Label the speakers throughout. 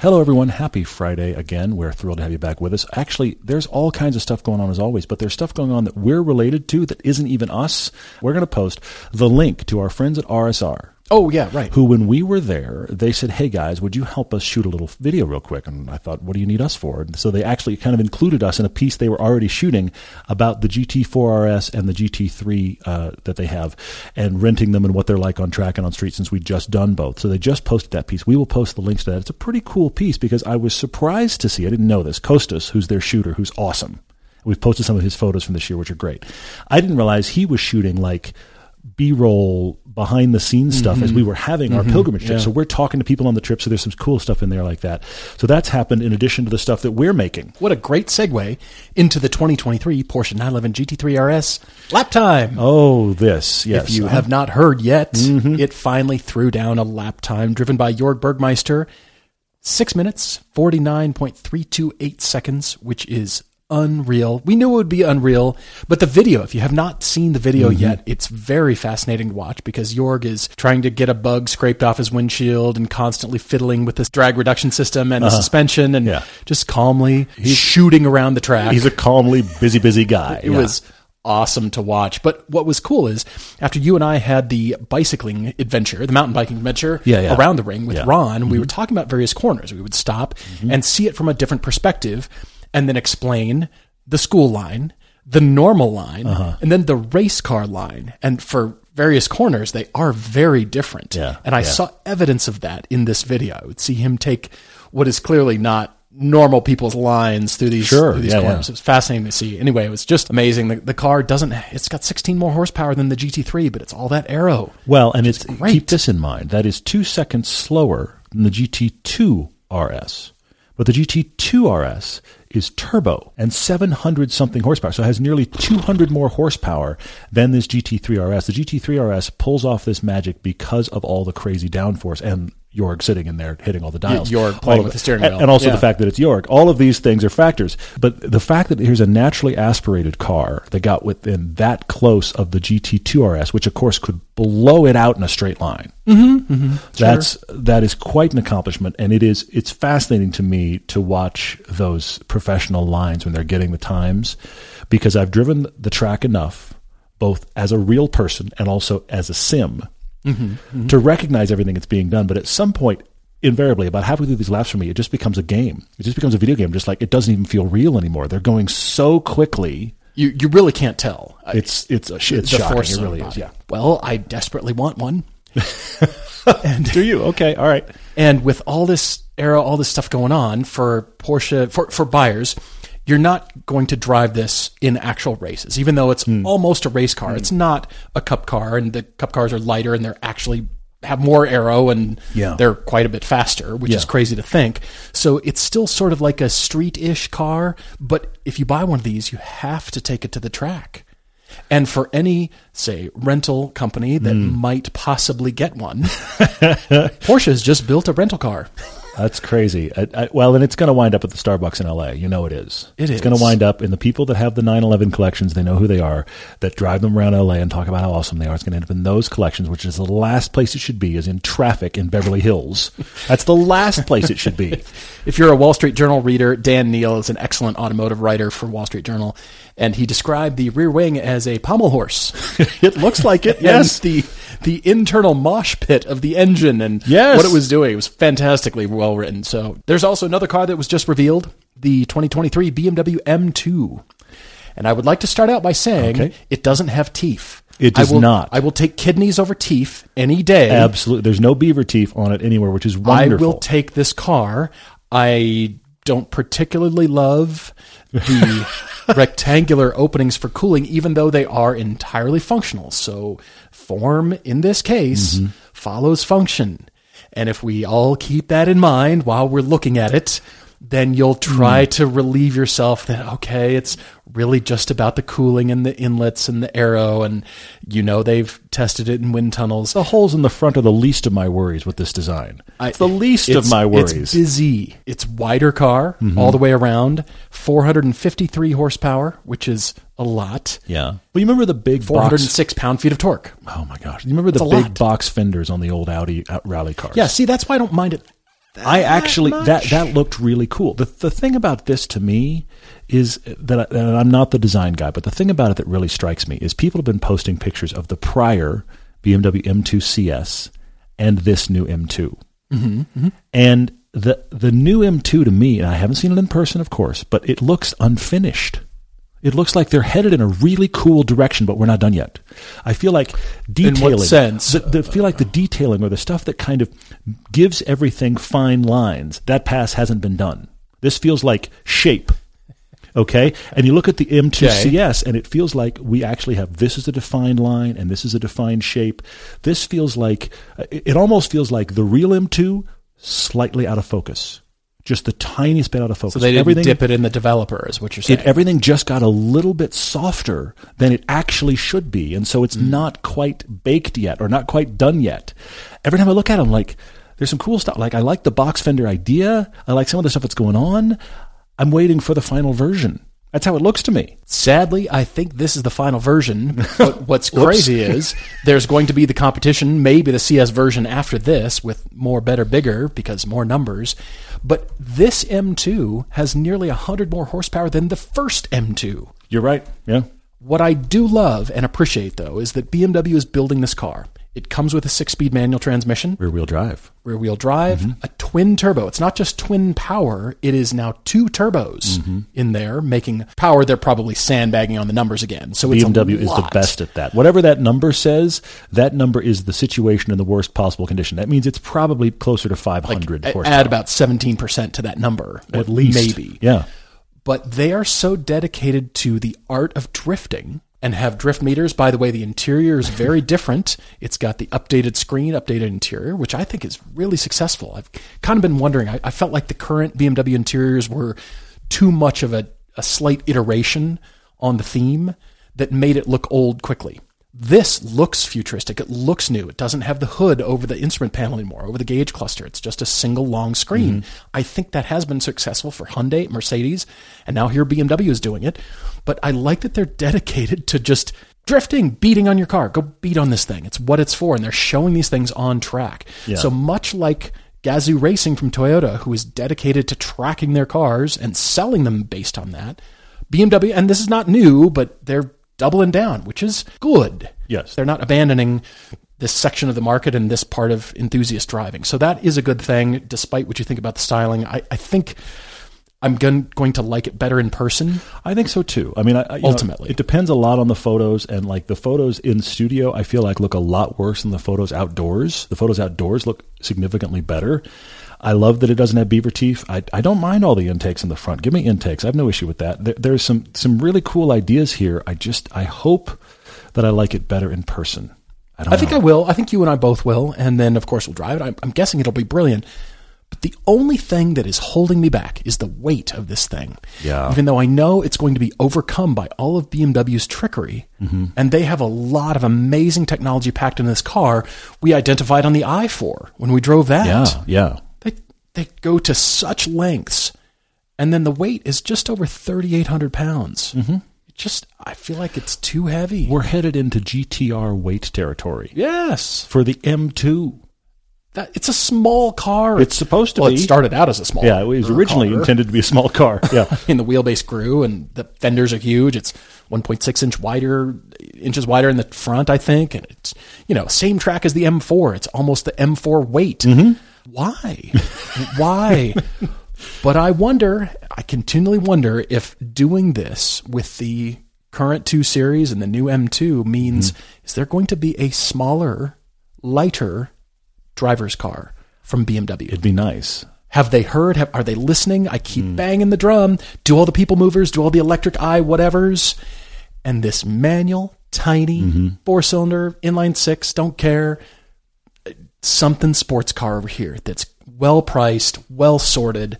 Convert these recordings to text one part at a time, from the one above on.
Speaker 1: Hello, everyone. Happy Friday again. We're thrilled to have you back with us. Actually, there's all kinds of stuff going on as always, but there's stuff going on that we're related to that isn't even us. We're going to post the link to our friends at RSR
Speaker 2: Oh, yeah, right.
Speaker 1: who, when we were there, they said, Hey guys, would you help us shoot a little video real quick? And I thought, What do you need us for? And so they actually kind of included us in a piece they were already shooting about the GT4 RS and the GT3 uh, that they have and renting them and what they're like on track and on street since we'd just done both. So they just posted that piece. We will post the links to that. It's a pretty cool piece because I was surprised to see, I didn't know this, Kostas, who's their shooter, who's awesome. We've posted some of his photos from this year, which are great. I didn't realize he was shooting like B-roll behind the scenes stuff as we were having our pilgrimage trip.
Speaker 2: Mm-hmm. yeah.
Speaker 1: So we're talking to people on the trip. So there's some cool stuff in there like that. So that's happened in addition to the stuff that we're making.
Speaker 2: What a great segue into the 2023 Porsche 911 GT3 RS lap time.
Speaker 1: Oh, this yes.
Speaker 2: if you have not heard yet,
Speaker 1: Mm-hmm.
Speaker 2: it finally threw down a lap time driven by Jorg Bergmeister. Six minutes, 49.328 seconds, which is unreal. We knew it would be unreal, but the video, if you have not seen the video
Speaker 1: Mm-hmm.
Speaker 2: yet, it's very fascinating to watch because Jorg is trying to get a bug scraped off his windshield and constantly fiddling with this drag reduction system and the suspension and.
Speaker 1: Yeah.
Speaker 2: just calmly he's, shooting around the track.
Speaker 1: he's a calmly busy, busy guy.
Speaker 2: It
Speaker 1: Yeah.
Speaker 2: was awesome to watch. But what was cool is after you and I had the bicycling adventure, the mountain biking adventure
Speaker 1: Yeah, yeah.
Speaker 2: around the ring with
Speaker 1: Yeah. Mm-hmm.
Speaker 2: Ron, we were talking about various corners. We would stop and see it from a different perspective and then explain the school line, the normal line,
Speaker 1: Uh-huh.
Speaker 2: and then the race car line. And for various corners, they are very different.
Speaker 1: Yeah,
Speaker 2: And I
Speaker 1: yeah.
Speaker 2: saw evidence of that in this video. I would see him take what is clearly not normal people's lines through these,
Speaker 1: Sure,
Speaker 2: through these
Speaker 1: yeah, yeah.
Speaker 2: corners. It was fascinating to see. Anyway, it was just amazing. The, the car doesn't, it's got 16 more horsepower than the GT3, but it's all that aero.
Speaker 1: Well, and it's
Speaker 2: great.
Speaker 1: keep this in mind. That is two seconds slower than the GT2 RS. But the GT2 RS is turbo and 700 something horsepower. So it has nearly 200 more horsepower than this GT3 RS. The GT3 RS pulls off this magic because of all the crazy downforce and Jorg sitting in there hitting all the dials.
Speaker 2: Jorg playing with the steering wheel.
Speaker 1: And also
Speaker 2: Yeah.
Speaker 1: the fact that it's Jorg. All of these things are factors. But the fact that here's a naturally aspirated car that got within that close of the GT2 RS, which of course could blow it out in a straight line. Mm-hmm, That's that is quite an accomplishment, and it is it's fascinating to me to watch those professional lines when they're getting the times, because I've driven the track enough, both as a real person and also as a sim, Mm-hmm. Mm-hmm. to recognize everything that's being done. But at some point, invariably, about halfway through these laps for me, it just becomes a game. It just becomes a video game. Just like it doesn't even feel real anymore. They're going so quickly.
Speaker 2: You, you really can't tell.
Speaker 1: It's it's a, sh- it's shocking. It really is. Yeah.
Speaker 2: Well, I desperately want one.
Speaker 1: Do you? Okay. All right.
Speaker 2: And with all this era, all this stuff going on for Porsche, for, for buyers, you're not going to drive this in actual races, even though it's
Speaker 1: Hmm.
Speaker 2: almost a race car. It's not a cup car, and the cup cars are lighter and they're actually have more aero and
Speaker 1: Yeah.
Speaker 2: they're quite a bit faster, which is crazy to think. So it's still sort of like a street-ish car, but if you buy one of these, you have to take it to the track. And for any, say, rental company that
Speaker 1: Hmm.
Speaker 2: might possibly get one, Porsche has just built a rental car.
Speaker 1: That's crazy. I, I, well, and it's going to wind up at the Starbucks in LA. You know it is.
Speaker 2: It
Speaker 1: It's going to wind up in the people that have the 911 collections. They know who they are. That drive them around LA and talk about how awesome they are. It's going to end up in those collections, which is the last place it should be. Is in traffic in Beverly Hills. That's the last place it should be.
Speaker 2: If you're a Wall Street Journal reader, Dan Neil is an excellent automotive writer for Wall Street Journal, and he described the rear wing as a pommel horse.
Speaker 1: it looks like it. Yes.
Speaker 2: the the internal mosh pit of the engine and
Speaker 1: Yes.
Speaker 2: what it was doing. It was fantastically well written. So there's also another car that was just revealed, the 2023 BMW M2. And I would like to start out by saying
Speaker 1: Okay.
Speaker 2: it doesn't have teeth.
Speaker 1: It does
Speaker 2: I will,
Speaker 1: not.
Speaker 2: I will take kidneys over teeth any day.
Speaker 1: Absolutely. There's no beaver teeth on it anywhere, which is wonderful.
Speaker 2: I will take this car. I don't particularly love the rectangular openings for cooling, even though they are entirely functional. So, form in this case mm-hmm. follows function. And if we all keep that in mind while we're looking at it, then you'll try to relieve yourself that okay, it's really just about the cooling and the inlets and the aero, and you know they've tested it in wind tunnels.
Speaker 1: The holes in the front are the least of my worries with this design.
Speaker 2: I-
Speaker 1: it's the least of my worries.
Speaker 2: It's busy. It's wider car all the way around. 453 horsepower, which is a lot.
Speaker 1: yeah. Well, you remember the big box?
Speaker 2: 406 pound feet of torque.
Speaker 1: Oh my gosh! You remember the
Speaker 2: It's
Speaker 1: big
Speaker 2: lot.
Speaker 1: box fenders on the old Audi uh, rally cars?
Speaker 2: Yeah, see, that's why I don't mind it.
Speaker 1: I actually
Speaker 2: much.
Speaker 1: that that looked really cool. The the thing about this to me is that I, and I'm not the design guy, but the thing about it that really strikes me is people have been posting pictures of the prior BMW M2 CS and this new M2, mm-hmm, and the the new M2 to me, and I haven't seen it in person, of course, but it looks unfinished. It looks like they're headed in a really cool direction, but we're not done yet. I feel like detailing.
Speaker 2: sense?
Speaker 1: The, the, feel like the detailing or the stuff that kind of gives everything fine lines. That pass hasn't been done. This feels like shape. Okay, and you look at the M2
Speaker 2: Okay.
Speaker 1: CS, and it feels like we actually have this is a defined line, and this is a defined shape. This feels like it almost feels like the real M2 slightly out of focus, just the tiniest bit out of focus.
Speaker 2: So they didn't
Speaker 1: Everything-
Speaker 2: dip it in the developer, is what you're saying.
Speaker 1: it, everything just got a little bit softer than it actually should be, and so it's mm. not quite baked yet or not quite done yet. Every time I look at them, like there's some cool stuff. Like I like the box fender idea. I like some of the stuff that's going on. I'm waiting for the final version. That's how it looks to me.
Speaker 2: Sadly, I think this is the final version. But what's crazy is there's going to be the competition, maybe the CS version after this with more, better, bigger because more numbers. But this M2 has nearly 100 more horsepower than the first M2.
Speaker 1: You're right. Yeah.
Speaker 2: What I do love and appreciate, though, is that BMW is building this car. It comes with a six speed manual transmission,
Speaker 1: Rear wheel drive.
Speaker 2: rear wheel drive, mm-hmm. a twin turbo. It's not just twin power, it is now two turbos mm-hmm. in there, making power. They're probably sandbagging on the numbers again. So
Speaker 1: BMW is the best at that. Whatever that number says, that number is the situation in the worst possible condition. That means it's probably closer to 500
Speaker 2: A-
Speaker 1: horsepower.
Speaker 2: Add about 17% to that number,
Speaker 1: at least.
Speaker 2: Maybe.
Speaker 1: Yeah.
Speaker 2: But they are so dedicated to the art of drifting and have drift meters. By the way, the interior is very different. It's got the updated screen, updated interior, which I think is really successful. I've kind of been wondering. I, I felt like the current BMW interiors were too much of a, a slight iteration on the theme that made it look old quickly. This looks futuristic. It looks new. It doesn't have the hood over the instrument panel anymore, over the gauge cluster. It's just a single long screen. Mm-hmm. I think that has been successful for Hyundai, Mercedes, and now here BMW is doing it. But I like that they're dedicated to just drifting, beating on your car. Go beat on this thing. It's what it's for. And they're showing these things on track.
Speaker 1: Yeah.
Speaker 2: So much like Gazoo Racing from Toyota, who is dedicated to tracking their cars and selling them based on that, BMW, and this is not new, but they're doubling down, which is good.
Speaker 1: Yes.
Speaker 2: They're not abandoning this section of the market and this part of enthusiast driving. So that is a good thing, despite what you think about the styling. I, I think I'm gon- going to like it better in person.
Speaker 1: I think so too. I mean, I, you know,
Speaker 2: Ultimately.
Speaker 1: it depends a lot on the photos, and like the photos in studio, I feel like look a lot worse than the photos outdoors. The photos outdoors look significantly better. I love that it doesn't have beaver teeth. I, I don't mind all the intakes in the front. Give me intakes. I have no issue with that. There, there's some some really cool ideas here. I just I hope that I like it better in person. I
Speaker 2: I think
Speaker 1: know.
Speaker 2: I will. I think you and I both will. And then, of course, we'll drive it. I'm, I'm guessing it'll be brilliant. But the only thing that is holding me back is the weight of this thing.
Speaker 1: Yeah.
Speaker 2: Even though I know it's going to be overcome by all of BMW's trickery,
Speaker 1: Mm-hmm.
Speaker 2: and they have a lot of amazing technology packed in this car, we identified on the i4 when we drove that.
Speaker 1: yeah, yeah.
Speaker 2: They, go to such lengths, and then the weight is just over 3,800 pounds. Mm-hmm. It just, I feel like it's too heavy.
Speaker 1: We're headed into GTR weight territory
Speaker 2: yes.
Speaker 1: for the M2.
Speaker 2: That, it's a small car.
Speaker 1: It's supposed to
Speaker 2: well,
Speaker 1: be.
Speaker 2: It started out as a small.
Speaker 1: Yeah, it was originally
Speaker 2: car.
Speaker 1: intended to be a small car. Yeah.
Speaker 2: And the wheelbase grew, and the fenders are huge. It's 1.6 inch wider, inches wider in the front, I think, and it's you know same track as the M4. It's almost the M4 weight.
Speaker 1: Mm-hmm.
Speaker 2: Why? Why? But I wonder. I continually wonder if doing this with the current two series and the new M2 means
Speaker 1: Mm-hmm.
Speaker 2: is there going to be a smaller, lighter driver's car from BMW?
Speaker 1: It'd be nice.
Speaker 2: Have they heard? Have, are they listening? I keep banging the drum. Do all the people movers, do all the electric eye whatevers. And this manual, tiny, four cylinder, inline six, don't care. Something sports car over here that's well priced, well sorted.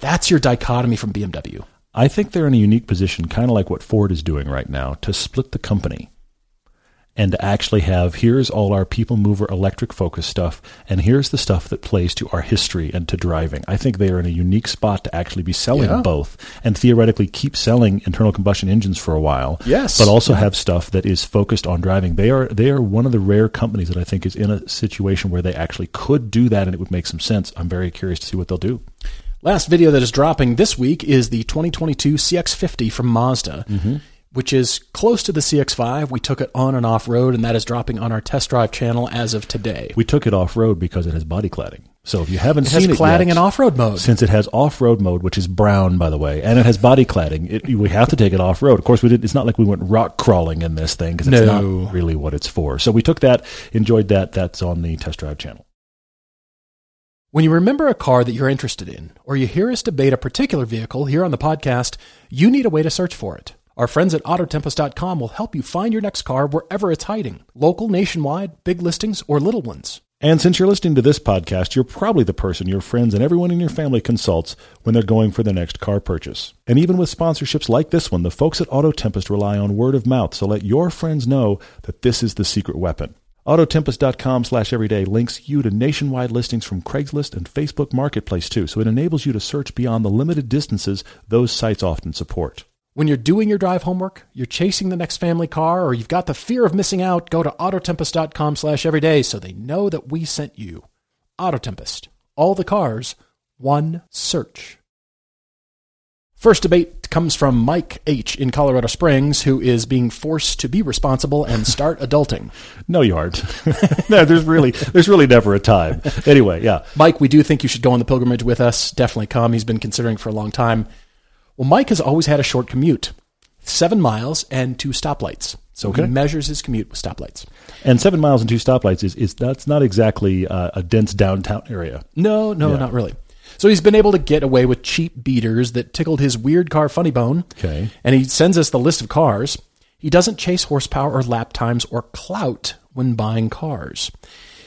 Speaker 2: That's your dichotomy from BMW.
Speaker 1: I think they're in a unique position, kind of like what Ford is doing right now, to split the company and to actually have here's all our people mover electric focus stuff, and here's the stuff that plays to our history and to driving. I think they are in a unique spot to actually be selling
Speaker 2: Yeah.
Speaker 1: both and theoretically keep selling internal combustion engines for a while.
Speaker 2: Yes.
Speaker 1: But also
Speaker 2: Yeah.
Speaker 1: have stuff that is focused on driving. They are they are one of the rare companies that I think is in a situation where they actually could do that and it would make some sense. I'm very curious to see what they'll do.
Speaker 2: Last video that is dropping this week is the 2022 CX50 from Mazda, mm-hmm. Which is close to the CX5. We took it on and off road, and that is dropping on our test drive channel as of today.
Speaker 1: We took it off road because it has body cladding. So if you haven't seen
Speaker 2: It has
Speaker 1: it
Speaker 2: cladding
Speaker 1: yet,
Speaker 2: and off road mode.
Speaker 1: since it has off-road mode, which is brown, by the way, and it has body cladding, it, we have to take it off-road. Of course, we did. It's not like we went rock crawling in this thing because it's
Speaker 2: No.
Speaker 1: not really what it's for. So we took that, enjoyed that. That's on the test drive channel.
Speaker 2: When you remember a car that you're interested in, or you hear us debate a particular vehicle here on the podcast, you need a way to search for it. Our friends at Autotempest.com will help you find your next car wherever it's hiding local, nationwide, big listings, or little ones.
Speaker 1: And since you're listening to this podcast, you're probably the person your friends and everyone in your family consults when they're going for their next car purchase. And even with sponsorships like this one, the folks at Auto Tempest rely on word of mouth, so let your friends know that this is the secret weapon. Autotempest.com slash everyday links you to nationwide listings from Craigslist and Facebook Marketplace too, so it enables you to search beyond the limited distances those sites often support.
Speaker 2: When you're doing your drive homework, you're chasing the next family car, or you've got the fear of missing out, go to autotempest.com slash everyday so they know that we sent you. Autotempest. All the cars, one search. First debate comes from Mike H. in Colorado Springs, who is being forced to be responsible and start adulting.
Speaker 1: No, you aren't. no, there's really there's really never a time. Anyway, yeah.
Speaker 2: Mike, we do think you should go on the pilgrimage with us. Definitely come. He's been considering for a long time. Well, Mike has always had a short commute seven miles and two stoplights. So
Speaker 1: Okay.
Speaker 2: he measures his commute with stoplights.
Speaker 1: And seven miles and two stoplights is, is that's not exactly uh, a dense downtown area.
Speaker 2: No, no,
Speaker 1: Yeah.
Speaker 2: not really. So he's been able to get away with cheap beaters that tickled his weird car funny bone.
Speaker 1: Okay.
Speaker 2: And he sends us the list of cars. He doesn't chase horsepower or lap times or clout when buying cars.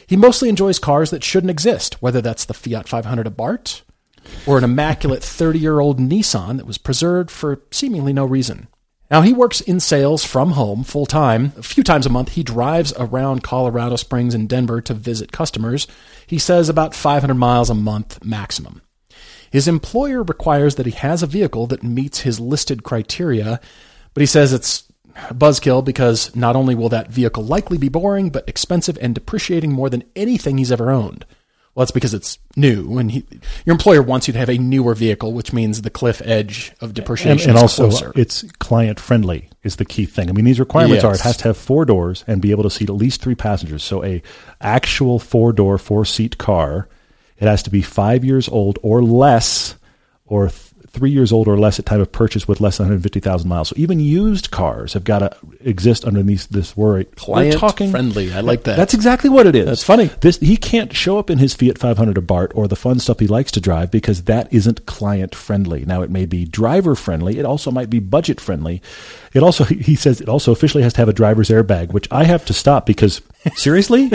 Speaker 2: He mostly enjoys cars that shouldn't exist, whether that's the Fiat 500 Abarth or an immaculate 30 year old Nissan that was preserved for seemingly no reason. Now, he works in sales from home full time. A few times a month, he drives around Colorado Springs and Denver to visit customers. He says about 500 miles a month maximum. His employer requires that he has a vehicle that meets his listed criteria, but he says it's a buzzkill because not only will that vehicle likely be boring, but expensive and depreciating more than anything he's ever owned. Well, that's because it's new, and he, your employer wants you to have a newer vehicle, which means the cliff edge of depreciation
Speaker 1: and
Speaker 2: is
Speaker 1: also,
Speaker 2: closer.
Speaker 1: it's client friendly is the key thing. I mean, these requirements are it has to have four doors and be able to seat at least three passengers. So, a actual four door, four seat car, it has to be five years old or less, or three years old or less at time of purchase with less than 150,000 miles. So, even used cars have got to exist underneath this worry.
Speaker 2: Client
Speaker 1: We're talking
Speaker 2: friendly. I like that.
Speaker 1: That's exactly what it is.
Speaker 2: That's funny.
Speaker 1: This he can't show up in his Fiat 500 Abarth or the fun stuff he likes to drive because that isn't client friendly. Now it may be driver friendly. It also might be budget friendly. It also he says it also officially has to have a driver's airbag, which I have to stop because seriously,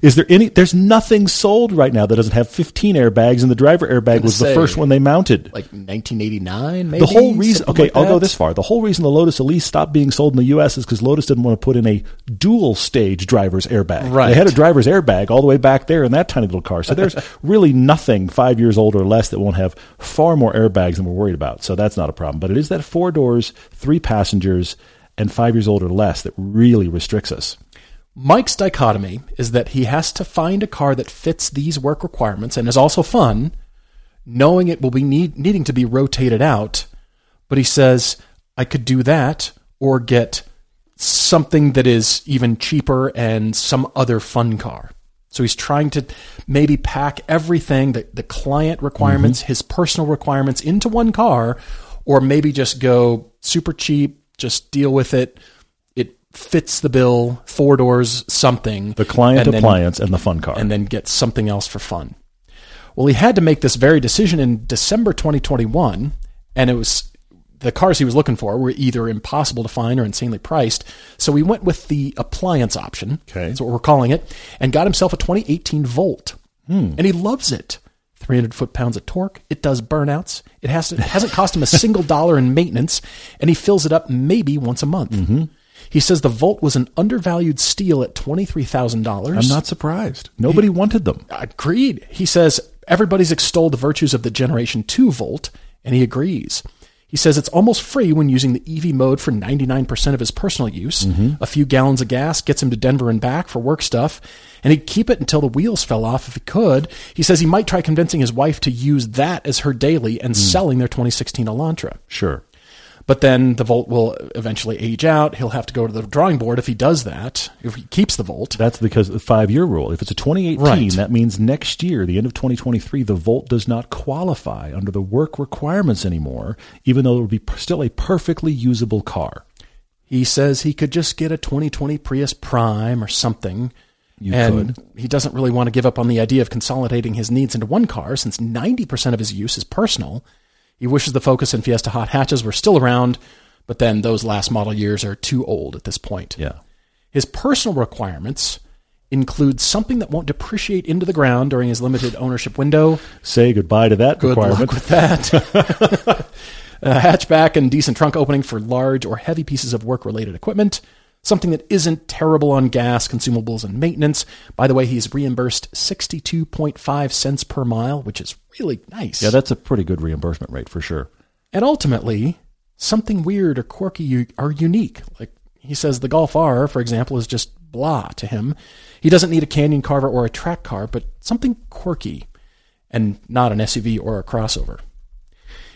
Speaker 1: is there any? There's nothing sold right now that doesn't have 15 airbags, and the driver airbag was the first one they mounted.
Speaker 2: like 1989, maybe.
Speaker 1: The whole reason, okay,
Speaker 2: like
Speaker 1: I'll go this far. The whole reason the Lotus Elise stopped being sold in the U.S. is because Lotus didn't want to put in a dual stage driver's airbag.
Speaker 2: Right.
Speaker 1: They had a driver's airbag all the way back there in that tiny little car. So there's really nothing five years old or less that won't have far more airbags than we're worried about. So that's not a problem. But it is that four doors, three passengers, and five years old or less that really restricts us.
Speaker 2: Mike's dichotomy is that he has to find a car that fits these work requirements and is also fun, knowing it will be need, needing to be rotated out. But he says, I could do that or get something that is even cheaper and some other fun car. So he's trying to maybe pack everything the, the client requirements, mm-hmm. his personal requirements into one car, or maybe just go super cheap, just deal with it. It fits the bill, four doors, something.
Speaker 1: The client
Speaker 2: and then-
Speaker 1: appliance and the fun car.
Speaker 2: and then get something else for fun. Well, he had to make this very decision in December 2021, and it was the cars he was looking for were either impossible to find or insanely priced. So he went with the appliance option.
Speaker 1: Okay.
Speaker 2: That's what we're calling it, and got himself a 2018 Volt. Hmm. And he loves it. 300 foot pounds of torque. It does burnouts. It has to, it hasn't cost him a single dollar in maintenance, and he fills it up maybe once a month.
Speaker 1: Mm-hmm.
Speaker 2: He says the Volt was an undervalued steal at twenty three thousand dollars.
Speaker 1: I'm not surprised. Nobody wanted them.
Speaker 2: Agreed. He says everybody's extolled the virtues of the Generation 2 Volt, and he agrees. He says it's almost free when using the EV mode for 99% of his personal use. Mm-hmm. A few gallons of gas gets him to Denver and back for work stuff, and he'd keep it until the wheels fell off if he could. He says he might try convincing his wife to use that as her daily and mm. selling their 2016 Elantra.
Speaker 1: Sure.
Speaker 2: But then the Volt will eventually age out. He'll have to go to the drawing board if he does that, if he keeps the Volt.
Speaker 1: That's because of the five year rule. If it's a 2018,
Speaker 2: Right.
Speaker 1: that means next year, the end of 2023, the Volt does not qualify under the work requirements anymore, even though it would be still a perfectly usable car.
Speaker 2: He says he could just get a 2020 Prius Prime or something.
Speaker 1: You
Speaker 2: and he doesn't really want to give up on the idea of consolidating his needs into one car since 90% of his use is personal. He wishes the Focus and Fiesta hot hatches were still around, but then those last model years are too old at this point.
Speaker 1: Yeah.
Speaker 2: His personal requirements include something that won't depreciate into the ground during his limited ownership window.
Speaker 1: Say goodbye to that
Speaker 2: Good
Speaker 1: requirement.
Speaker 2: luck with that. a hatchback and decent trunk opening for large or heavy pieces of work related equipment. Something that isn't terrible on gas, consumables, and maintenance. By the way, he's reimbursed 62.5 cents per mile, which is really nice.
Speaker 1: Yeah, that's a pretty good reimbursement rate for sure.
Speaker 2: and ultimately, something weird or quirky or unique. Like he says, the Golf R, for example, is just blah to him. He doesn't need a Canyon Carver or a track car, but something quirky and not an SUV or a crossover.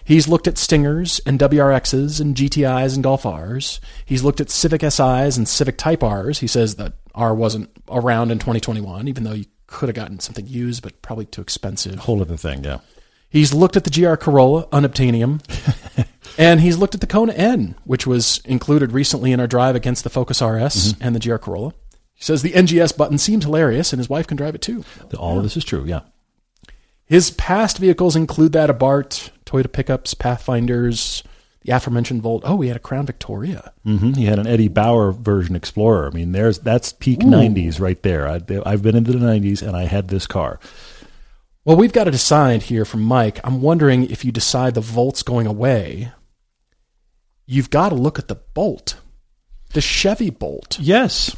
Speaker 2: He's looked at Stingers and WRXs and GTIs and Golf Rs. He's looked at Civic SIs and Civic Type Rs. He says that R wasn't around in 2021, even though you could have gotten something used, but probably too expensive.
Speaker 1: Whole other thing, yeah.
Speaker 2: He's looked at the GR Corolla, unobtainium, and he's looked at the Kona N, which was included recently in our drive against the Focus RS mm-hmm. and the GR Corolla. He says the NGS button seems hilarious, and his wife can drive it too.
Speaker 1: All of this is true, yeah.
Speaker 2: His past vehicles include that Abarth, Toyota pickups, Pathfinders, the aforementioned Volt. Oh, he had a Crown Victoria.
Speaker 1: hmm He had an Eddie Bauer version Explorer. I mean, there's that's peak '90s right there. I, I've been into the '90s, and I had this car.
Speaker 2: Well, we've got to decide here from Mike. I'm wondering if you decide the Volt's going away, you've got to look at the Bolt, the Chevy Bolt.
Speaker 1: Yes,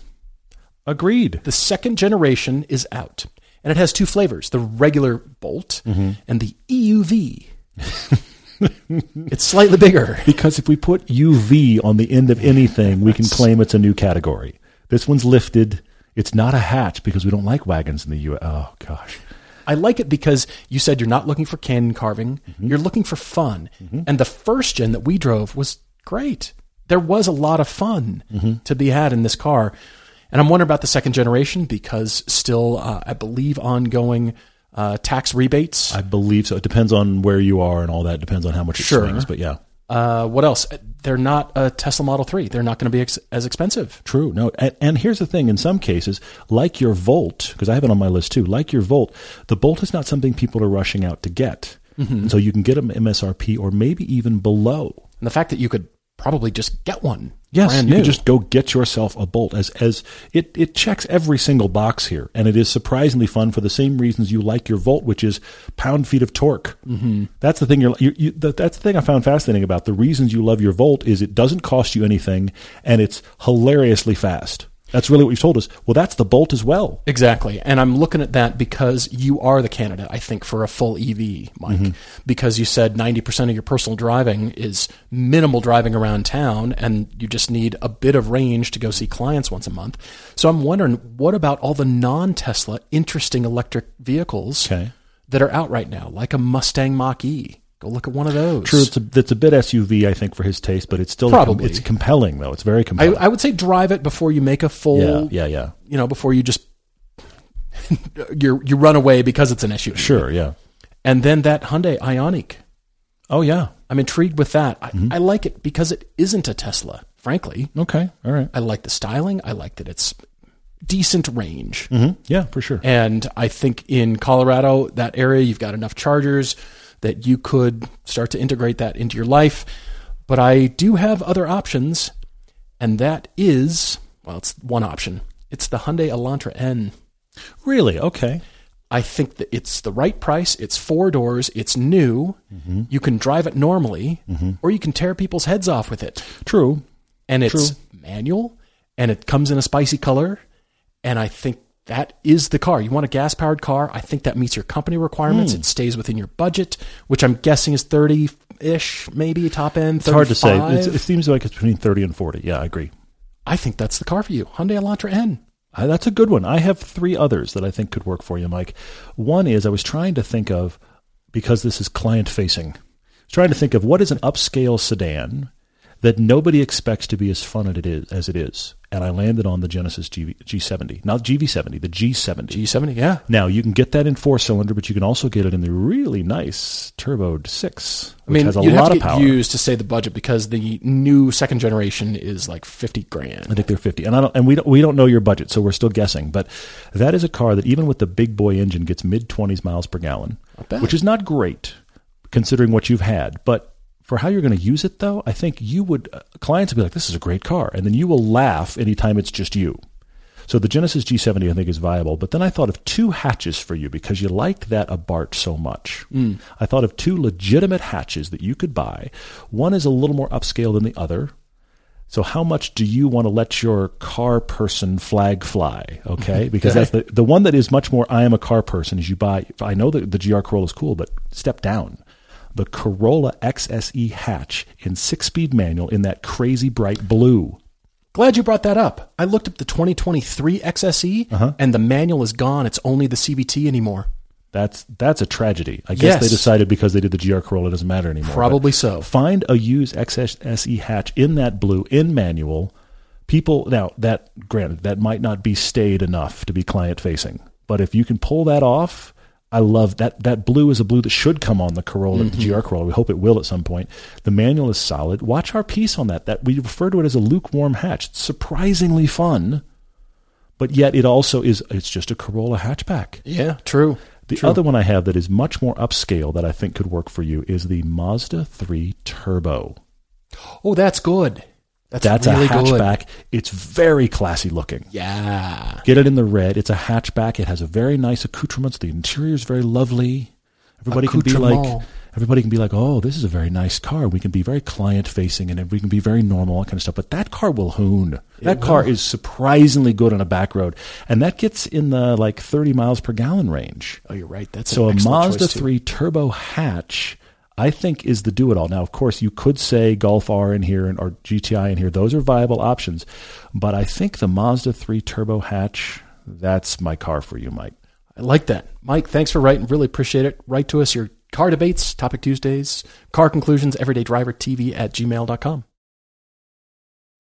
Speaker 1: agreed.
Speaker 2: The second generation is out, and it has two flavors: the regular Bolt and the EUV. it's slightly bigger.
Speaker 1: Because if we put UV on the end of anything, we can claim it's a new category. This one's lifted. It's not a hatch because we don't like wagons in the U.S. Oh gosh.
Speaker 2: I like it because you said you're not looking for canyon carving, mm-hmm. you're looking for fun. Mm-hmm. And the first gen that we drove was great. There was a lot of fun mm-hmm. to be had in this car. And I'm wondering about the second generation because still, uh, I believe, ongoing uh, tax rebates.
Speaker 1: I believe so. It depends on where you are and all that. It depends on how much it
Speaker 2: Sure.
Speaker 1: swings. But yeah,
Speaker 2: Uh, what else? They're not a Tesla Model 3. They're not going to be ex- as expensive.
Speaker 1: true. No, and, and here's the thing: in some cases, like your Volt, because I have it on my list too. Like your Volt, the Bolt is not something people are rushing out to get, and so you can get them MSRP or maybe even below.
Speaker 2: And the fact that you could probably just get one
Speaker 1: Yes, you just go get yourself a bolt as as it it checks every single box here, and it is surprisingly fun for the same reasons you like your Volt, which is pound feet of torque. Mm-hmm. That's the thing. You're, you, you, that, that's the thing I found fascinating about the reasons you love your Volt is it doesn't cost you anything, and it's hilariously fast. That's really what you've told us. Well, that's the Bolt as well.
Speaker 2: Exactly. And I'm looking at that because you are the candidate, I think, for a full EV, Mike. Mm-hmm. Because you said 90% of your personal driving is minimal driving around town and you just need a bit of range to go see clients once a month. So I'm wondering, what about all the non Tesla interesting electric vehicles
Speaker 1: Okay.
Speaker 2: that are out right now, like a Mustang Mach E? Go look at one of those.
Speaker 1: True, it's a, it's a bit SUV, I think, for his taste, but it's still
Speaker 2: Probably.
Speaker 1: it's compelling though. It's very compelling.
Speaker 2: I would say drive it before you make a full,
Speaker 1: yeah, yeah, yeah.
Speaker 2: you know, before you just. you you run away because it's an SUV.
Speaker 1: Sure, yeah.
Speaker 2: And then that Hyundai Ioniq.
Speaker 1: Oh yeah.
Speaker 2: I'm intrigued with that. I, I like it because it isn't a Tesla, frankly.
Speaker 1: Okay, all right.
Speaker 2: I like the styling. I like that it's decent range.
Speaker 1: Mm-hmm. Yeah, for sure.
Speaker 2: And I think in Colorado, that area, you've got enough chargers that you could start to integrate that into your life. But I do have other options, and that is, well, it's one option. It's the Hyundai Elantra N.
Speaker 1: Really? Okay.
Speaker 2: I think that it's the right price. It's four doors. It's new.
Speaker 1: Mm-hmm.
Speaker 2: You can drive it normally, or you can tear people's heads off with it.
Speaker 1: True.
Speaker 2: And it's manual, and it comes in a spicy color. And I think that is the car. You want a gas powered car? I think that meets your company requirements.
Speaker 1: Hmm.
Speaker 2: It stays within your budget, which I'm guessing is thirty ish, maybe top end.
Speaker 1: It's hard to say. It's, it seems like it's between 30 and 40. Yeah, I agree.
Speaker 2: I think that's the car for you. Hyundai Elantra N.
Speaker 1: I, that's a good one. I have three others that I think could work for you, Mike. One is I was trying to think of, because this is client facing, I was trying to think of what is an upscale sedan that nobody expects to be as fun as it is. As it is. And I landed on the Genesis GV, G70. Not GV70, the G70.
Speaker 2: G70, yeah.
Speaker 1: now, you can get that in four cylinder, but you can also get it in the really nice turboed six, which
Speaker 2: I mean,
Speaker 1: has a lot
Speaker 2: have to
Speaker 1: of power.
Speaker 2: used to say the budget because the new second generation is like 50 grand.
Speaker 1: I think they're 50. And I don't and we don't we don't know your budget, so we're still guessing, but that is a car that even with the big boy engine gets mid 20s miles per gallon, which is not great considering what you've had, but for how you're going to use it though, I think you would uh, clients would be like this is a great car and then you will laugh anytime it's just you. So the Genesis G70 I think is viable, but then I thought of two hatches for you because you liked that Abarth so much. I thought of two legitimate hatches that you could buy. One is a little more upscale than the other. So how much do you want to let your car person flag fly? Okay, because that's the the one that is much more. I am a car person. Is you buy. I know that the GR Corolla is cool, but step down. The Corolla XSE hatch in six speed manual in that crazy bright blue.
Speaker 2: Glad you brought that up. I looked up the 2023 XSE
Speaker 1: Uh-huh.
Speaker 2: and the manual is gone. It's only the CVT anymore.
Speaker 1: That's that's a tragedy. I guess
Speaker 2: Yes.
Speaker 1: they decided because they did the GR Corolla doesn't matter anymore.
Speaker 2: Probably so.
Speaker 1: find a used XSE hatch in that blue in manual. People now that granted that might not be staid enough to be client facing, but if you can pull that off, I love that. That blue is a blue that should come on the Corolla, the mm-hmm. GR Corolla. We hope it will at some point. The manual is solid. Watch our piece on that. That we refer to it as a lukewarm hatch. It's surprisingly fun, but yet it also is. It's just a Corolla hatchback.
Speaker 2: Yeah, true.
Speaker 1: The
Speaker 2: True.
Speaker 1: other one I have that is much more upscale that I think could work for you is the Mazda 3 Turbo.
Speaker 2: Oh, that's good. That's,
Speaker 1: That's
Speaker 2: really
Speaker 1: a
Speaker 2: good.
Speaker 1: hatchback. It's very classy looking.
Speaker 2: Yeah.
Speaker 1: Get it in the red. It's a hatchback. It has a very nice accoutrements. The interior is very lovely. Everybody can be like everybody can be like, "Oh, this is a very nice car." We can be very client facing and we can be very normal, that kind of stuff. But that car will hoon. That car is surprisingly good on a back road, and that gets in the like 30 miles per gallon range.
Speaker 2: Oh, you're right. That's
Speaker 1: So a Mazda
Speaker 2: choice, too.
Speaker 1: 3 turbo hatch, I think, is the do it all. Now, of course, you could say Golf R in here and or GTI in here. Those are viable options. But I think the Mazda 3 turbo hatch, that's my car for you, Mike.
Speaker 2: I like that. Mike, thanks for writing. Really appreciate it. Write to us your car debates, topic Tuesdays, car conclusions, everyday driver TV at gmail.com.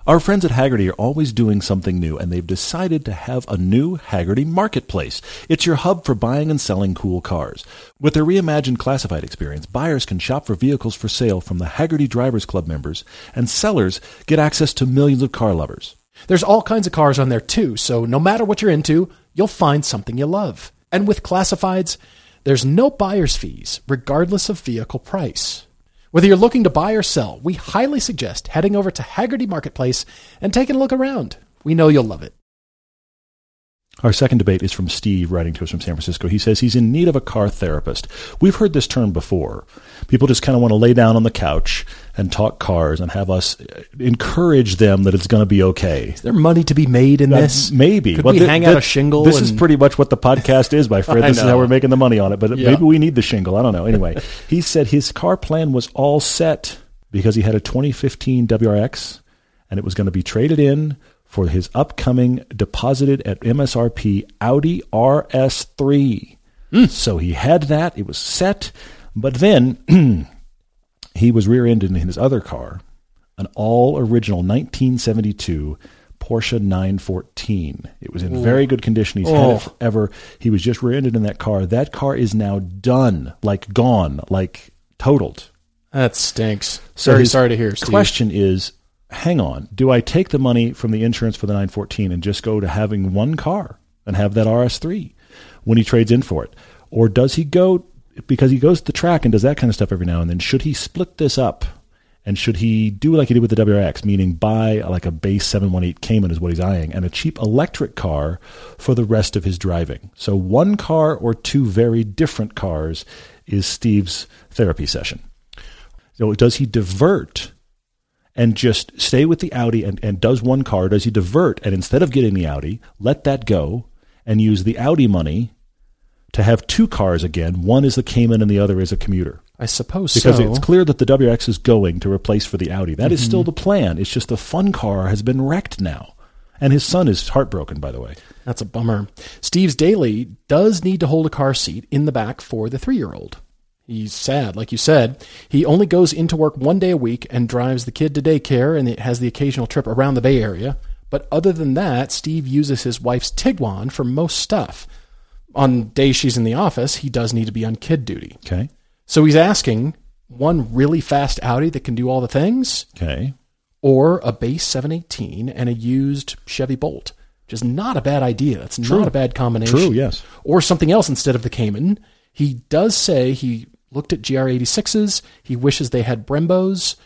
Speaker 1: Our friends at Hagerty are always doing something new, and they've decided to have a new Hagerty Marketplace. It's your hub for buying and selling cool cars. With their reimagined classified experience, buyers can shop for vehicles for sale from the Haggerty Drivers Club members, and sellers get access to millions of car lovers.
Speaker 2: There's all kinds of cars on there too, so no matter what you're into, you'll find something you love. And with classifieds, there's no buyer's fees, regardless of vehicle price. Whether you're looking to buy or sell, we highly suggest heading over to Hagerty Marketplace and taking a look around. We know you'll love it.
Speaker 1: Our second debate is from Steve, writing to us from San Francisco. He says he's in need of a car therapist. We've heard this term before. People just kind of want to lay down on the couch and talk cars and have us uh, encourage them that it's going to be okay.
Speaker 2: Is there money to be made in
Speaker 1: Uh,
Speaker 2: this?
Speaker 1: maybe.
Speaker 2: Could
Speaker 1: Well,
Speaker 2: we
Speaker 1: thi-
Speaker 2: hang
Speaker 1: thi-
Speaker 2: out a shingle?
Speaker 1: This is pretty much what the podcast is, my friend. This is how we're making the money on it. But
Speaker 2: Yeah.
Speaker 1: maybe we need the shingle. I don't know. Anyway, he said his car plan was all set because he had a 2015 WRX and it was going to be traded in for his upcoming deposited at MSRP Audi RS3.
Speaker 2: Hmm.
Speaker 1: So he had that. It was set. But then he was rear ended in his other car, an all original 1972 Porsche 914. It was in very good condition. He's had
Speaker 2: Oh.
Speaker 1: it forever. He was just rear ended in that car. That car is now done, like gone, like totaled.
Speaker 2: That stinks.
Speaker 1: So
Speaker 2: Very sorry to hear, Steve.
Speaker 1: Question is, hang on, do I take the money from the insurance for the 914 and just go to having one car and have that RS3 when he trades in for it? Or does he go because he goes to the track and does that kind of stuff every now and then? Should he split this up And should he do like he did with the WRX, meaning buy uh, like a base 718 Cayman is what he's eyeing, and a cheap electric car for the rest of his driving? So one car or two very different cars is Steve's therapy session. So does he divert and just stay with the Audi and, and does one car? Does he divert and instead of getting the Audi, let that go and use the Audi money to have two cars again? One is the Cayman and the other is a commuter.
Speaker 2: I suppose
Speaker 1: Because
Speaker 2: so.
Speaker 1: it's clear that the WX is going to replace for the Audi. That is mm-hmm. still the plan. It's just the fun car has been wrecked now. And his son is heartbroken, by the way.
Speaker 2: That's a bummer. Steve's daily does need to hold a car seat in the back for the three year old. He's sad, like you said. He only goes into work one day a week and drives the kid to daycare and has the occasional trip around the Bay Area. But other than that, Steve uses his wife's Tiguan for most stuff. On days she's in the office, he does need to be on kid duty.
Speaker 1: Okay.
Speaker 2: So he's asking one really fast Audi that can do all the things,
Speaker 1: Okay.
Speaker 2: or a base 718 and a used Chevy Bolt, which is not a bad idea. That's not a bad combination.
Speaker 1: True, yes.
Speaker 2: Or something else instead of the Cayman. He does say he looked at GR86s. He wishes they had Brembos.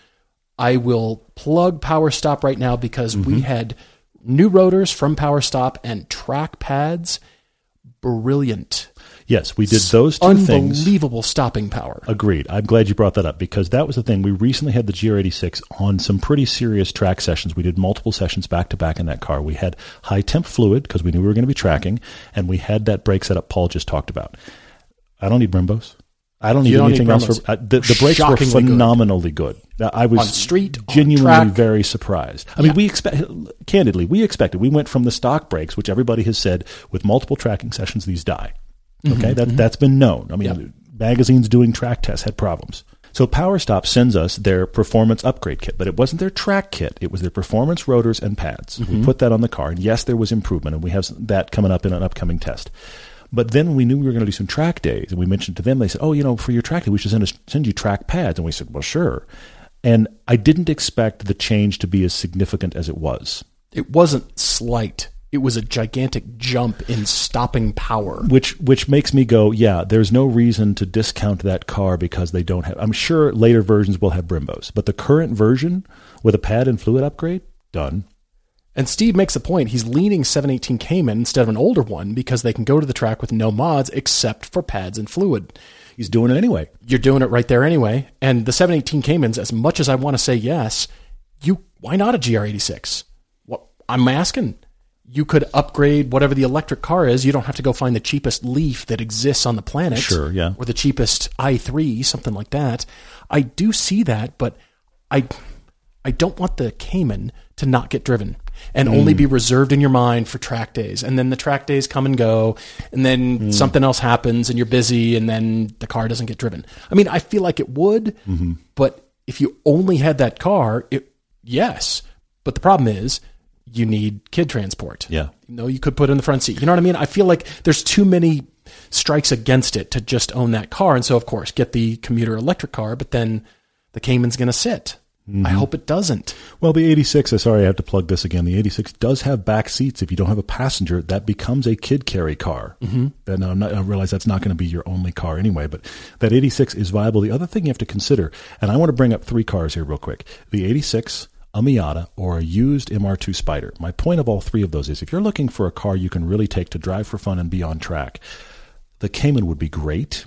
Speaker 2: I will plug Power Stop right now because
Speaker 1: Mm-hmm.
Speaker 2: we had new rotors from Power Stop and track pads. Brilliant.
Speaker 1: Yes, we did those two things.
Speaker 2: Unbelievable stopping power.
Speaker 1: Agreed. I'm glad you brought that up because that was the thing. We recently had the GR86 on some pretty serious track sessions. We did multiple sessions back to back in that car. We had high temp fluid because we knew we were going to be tracking, and we had that brake setup Paul just talked about. I don't need Brembos. I don't need
Speaker 2: don't
Speaker 1: anything
Speaker 2: need
Speaker 1: else. For, uh, the, the brakes were
Speaker 2: Shockingly good.
Speaker 1: phenomenally good. Uh, I was
Speaker 2: On street,
Speaker 1: genuinely very surprised. I mean, we expect candidly, we expected. We went from the stock brakes, which everybody has said with multiple tracking sessions, these die.
Speaker 2: Mm-hmm,
Speaker 1: Okay, that that's been known. I mean, magazines doing track tests had problems. So PowerStop sends us their performance upgrade kit, but it wasn't their track kit. It was their performance rotors and pads.
Speaker 2: Mm-hmm.
Speaker 1: We put that on the car, and yes, there was improvement, and we have that coming up in an upcoming test. But then we knew we were going to do some track days, and we mentioned to them. They said, "Oh, you know, for your track day, we should send us, send you track pads." And we said, "Well, sure." And I didn't expect the change to be as significant as it was.
Speaker 2: It wasn't slight. It was a gigantic jump in stopping power.
Speaker 1: which which makes me go, yeah, there's no reason to discount that car because they don't have. I'm sure later versions will have Brembos, but the current version with a pad and fluid upgrade, done.
Speaker 2: And Steve makes a point. He's leaning 718 Cayman instead of an older one because they can go to the track with no mods except for pads and fluid.
Speaker 1: He's doing it anyway.
Speaker 2: You're doing it right there anyway. And the 718 Caymans, as much as I want to say yes, you why not a GR86? What I'm asking. You could upgrade whatever the electric car is. You don't have to go find the cheapest Leaf that exists on the planet.
Speaker 1: Sure, yeah.
Speaker 2: Or the cheapest i3, something like that. I do see that, but I I don't want the Cayman to not get driven and only mm. be reserved in your mind for track days. And then the track days come and go, and then mm. something else happens and you're busy, and then the car doesn't get driven. I mean, I feel like it would, mm-hmm. but if you only had that car, it, yes. But the problem is you need kid transport.
Speaker 1: Yeah.
Speaker 2: You No, you could put it in the front seat. You know what I mean? I feel like there's too many strikes against it to just own that car. And so, of course, get the commuter electric car, but then the Cayman's going to sit. I hope it doesn't.
Speaker 1: Well, the 86, uh, sorry, I have to plug this again. The 86 does have back seats. If you don't have a passenger, that becomes a kid carry car. Mm-hmm. And I'm not, I realize that's not going to be your only car anyway, but that 86 is viable. The other thing you have to consider, and I want to bring up three cars here real quick the 86, a Miata, or a used MR2 Spider. My point of all three of those is if you're looking for a car you can really take to drive for fun and be on track, the Cayman would be great,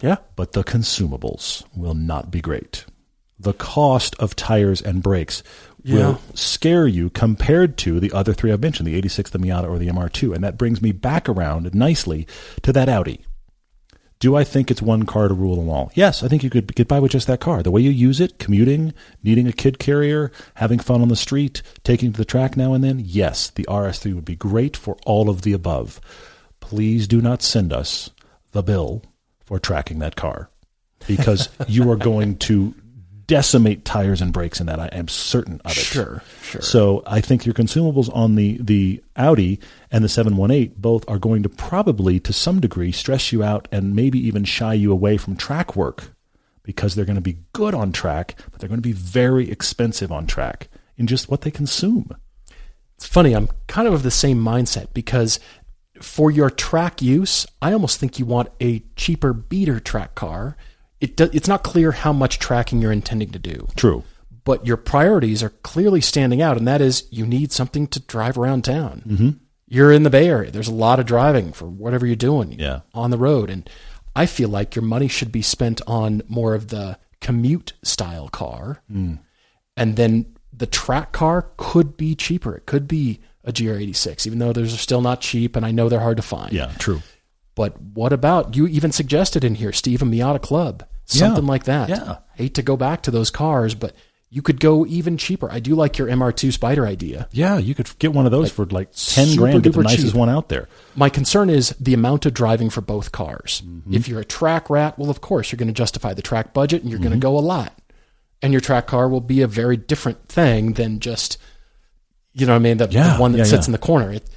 Speaker 2: Yeah.
Speaker 1: but the consumables will not be great. The cost of tires and brakes
Speaker 2: Yeah.
Speaker 1: will scare you compared to the other three I've mentioned, the 86, the Miata, or the MR2. And that brings me back around nicely to that Audi. Do I think it's one car to rule them all? Yes, I think you could get by with just that car. The way you use it, commuting, needing a kid carrier, having fun on the street, taking to the track now and then, yes, the RS3 would be great for all of the above. Please do not send us the bill for tracking that car because you are going to decimate tires and brakes in that. I am certain of it.
Speaker 2: Sure, sure.
Speaker 1: So I think your consumables on the, the Audi and the 718 both are going to probably, to some degree, stress you out and maybe even shy you away from track work because they're going to be good on track, but they're going to be very expensive on track in just what they consume.
Speaker 2: It's funny. I'm kind of of the same mindset because for your track use, I almost think you want a cheaper beater track car. It do, it's not clear how much tracking you're intending to do.
Speaker 1: True.
Speaker 2: but your priorities are clearly standing out, and that is you need something to drive around town. Mm-hmm. You're in the Bay Area. There's a lot of driving for whatever you're doing
Speaker 1: Yeah.
Speaker 2: on the road, and I feel like your money should be spent on more of the commute style car, and then the track car could be cheaper. It could be a GR86, even though those are still not cheap, and I know they're hard to find.
Speaker 1: Yeah, true.
Speaker 2: But what about you? Even suggested in here, Steve, a Miata Club, something
Speaker 1: Yeah.
Speaker 2: like that.
Speaker 1: Yeah.
Speaker 2: Hate to go back to those cars, but you could go even cheaper. I do like your MR2 Spider idea.
Speaker 1: Yeah, you could get one of those for like ten grand. Get the nicest
Speaker 2: cheap.
Speaker 1: one out there.
Speaker 2: My concern is the amount of driving for both cars.
Speaker 1: Mm-hmm.
Speaker 2: If you're a track rat, well, of course, you're going to justify the track budget and you're
Speaker 1: Mm-hmm.
Speaker 2: going to go a lot. And your track car will be a very different thing than just, you know what I mean, the,
Speaker 1: Yeah,
Speaker 2: the one that
Speaker 1: yeah,
Speaker 2: sits in the corner. It,